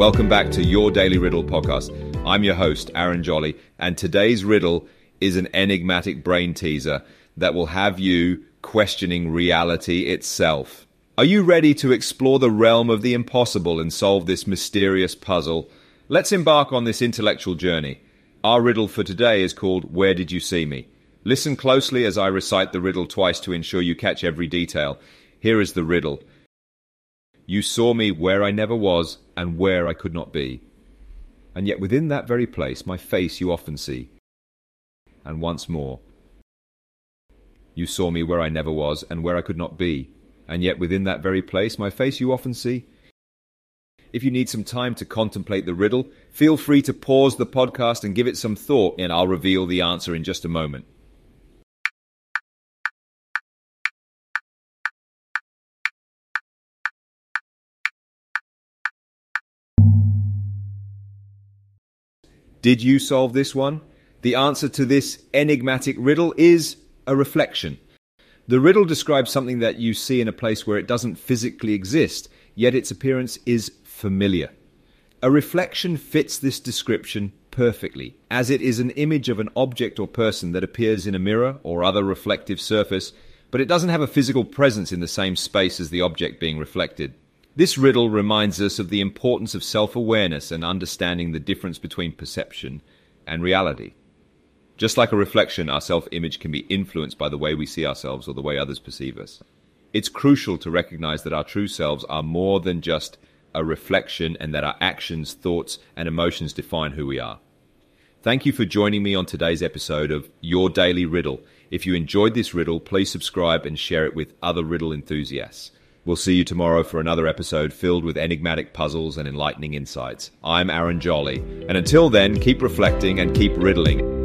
Welcome back to your Daily Riddle podcast. I'm your host, Aaron Jolly, and today's riddle is an enigmatic brain teaser that will have you questioning reality itself. Are you ready to explore the realm of the impossible and solve this mysterious puzzle? Let's embark on this intellectual journey. Our riddle for today is called Where Did You See Me? Listen closely as I recite the riddle twice to ensure you catch every detail. Here is the riddle. You saw me where I never was and where I could not be. And yet within that very place my face you often see. And once more. You saw me where I never was and where I could not be. And yet within that very place my face you often see. If you need some time to contemplate the riddle, feel free to pause the podcast and give it some thought, and I'll reveal the answer in just a moment. Did you solve this one? The answer to this enigmatic riddle is a reflection. The riddle describes something that you see in a place where it doesn't physically exist, yet its appearance is familiar. A reflection fits this description perfectly, as it is an image of an object or person that appears in a mirror or other reflective surface, but it doesn't have a physical presence in the same space as the object being reflected. This riddle reminds us of the importance of self awareness and understanding the difference between perception and reality. Just like a reflection, our self image can be influenced by the way we see ourselves or the way others perceive us. It's crucial to recognize that our true selves are more than just a reflection and that our actions, thoughts, and emotions define who we are. Thank you for joining me on today's episode of Your Daily Riddle. If you enjoyed this riddle, please subscribe and share it with other riddle enthusiasts. We'll see you tomorrow for another episode filled with enigmatic puzzles and enlightening insights. I'm Aaron Jolly, and until then, keep reflecting and keep riddling.